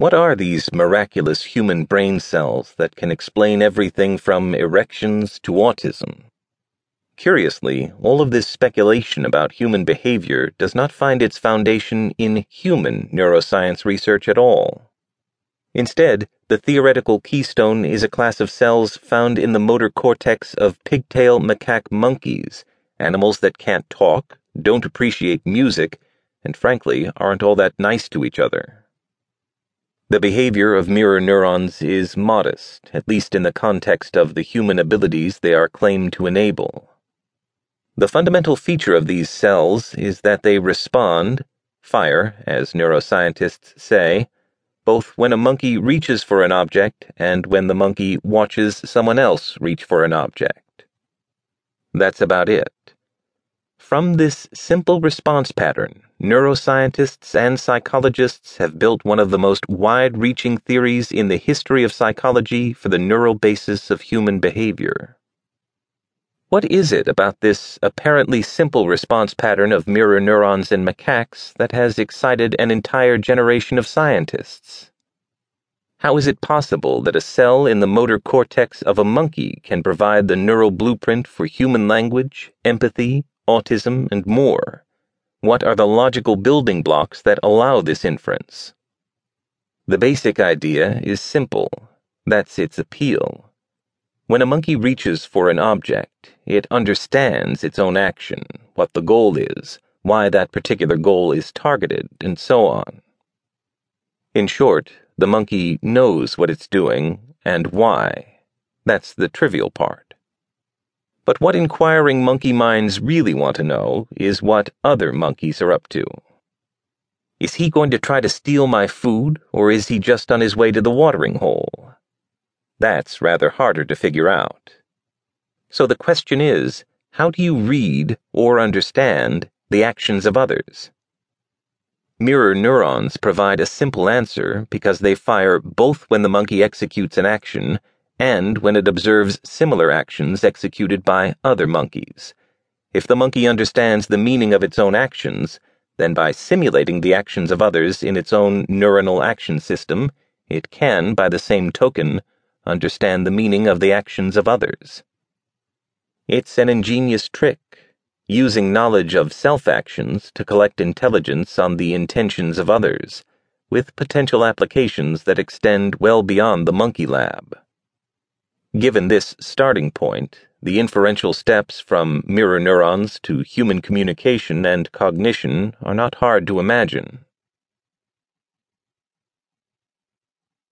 What are these miraculous human brain cells that can explain everything from erections to autism? Curiously, all of this speculation about human behavior does not find its foundation in human neuroscience research at all. Instead, the theoretical keystone is a class of cells found in the motor cortex of pigtail macaque monkeys, animals that can't talk, don't appreciate music, and frankly aren't all that nice to each other. The behavior of mirror neurons is modest, at least in the context of the human abilities they are claimed to enable. The fundamental feature of these cells is that they respond, fire, as neuroscientists say, both when a monkey reaches for an object and when the monkey watches someone else reach for an object. That's about it. From this simple response pattern, neuroscientists and psychologists have built one of the most wide reaching theories in the history of psychology for the neural basis of human behavior. What is it about this apparently simple response pattern of mirror neurons in macaques that has excited an entire generation of scientists? How is it possible that a cell in the motor cortex of a monkey can provide the neural blueprint for human language, empathy, autism, and more. What are the logical building blocks that allow this inference? The basic idea is simple. That's its appeal. When a monkey reaches for an object, it understands its own action, what the goal is, why that particular goal is targeted, and so on. In short, the monkey knows what it's doing and why. That's the trivial part. But what inquiring monkey minds really want to know is what other monkeys are up to. Is he going to try to steal my food, or is he just on his way to the watering hole? That's rather harder to figure out. So the question is how do you read or understand the actions of others? Mirror neurons provide a simple answer because they fire both when the monkey executes an action and when it observes similar actions executed by other monkeys. If the monkey understands the meaning of its own actions, then by simulating the actions of others in its own neuronal action system, it can, by the same token, understand the meaning of the actions of others. It's an ingenious trick, using knowledge of self actions to collect intelligence on the intentions of others, with potential applications that extend well beyond the monkey lab. Given this starting point, the inferential steps from mirror neurons to human communication and cognition are not hard to imagine.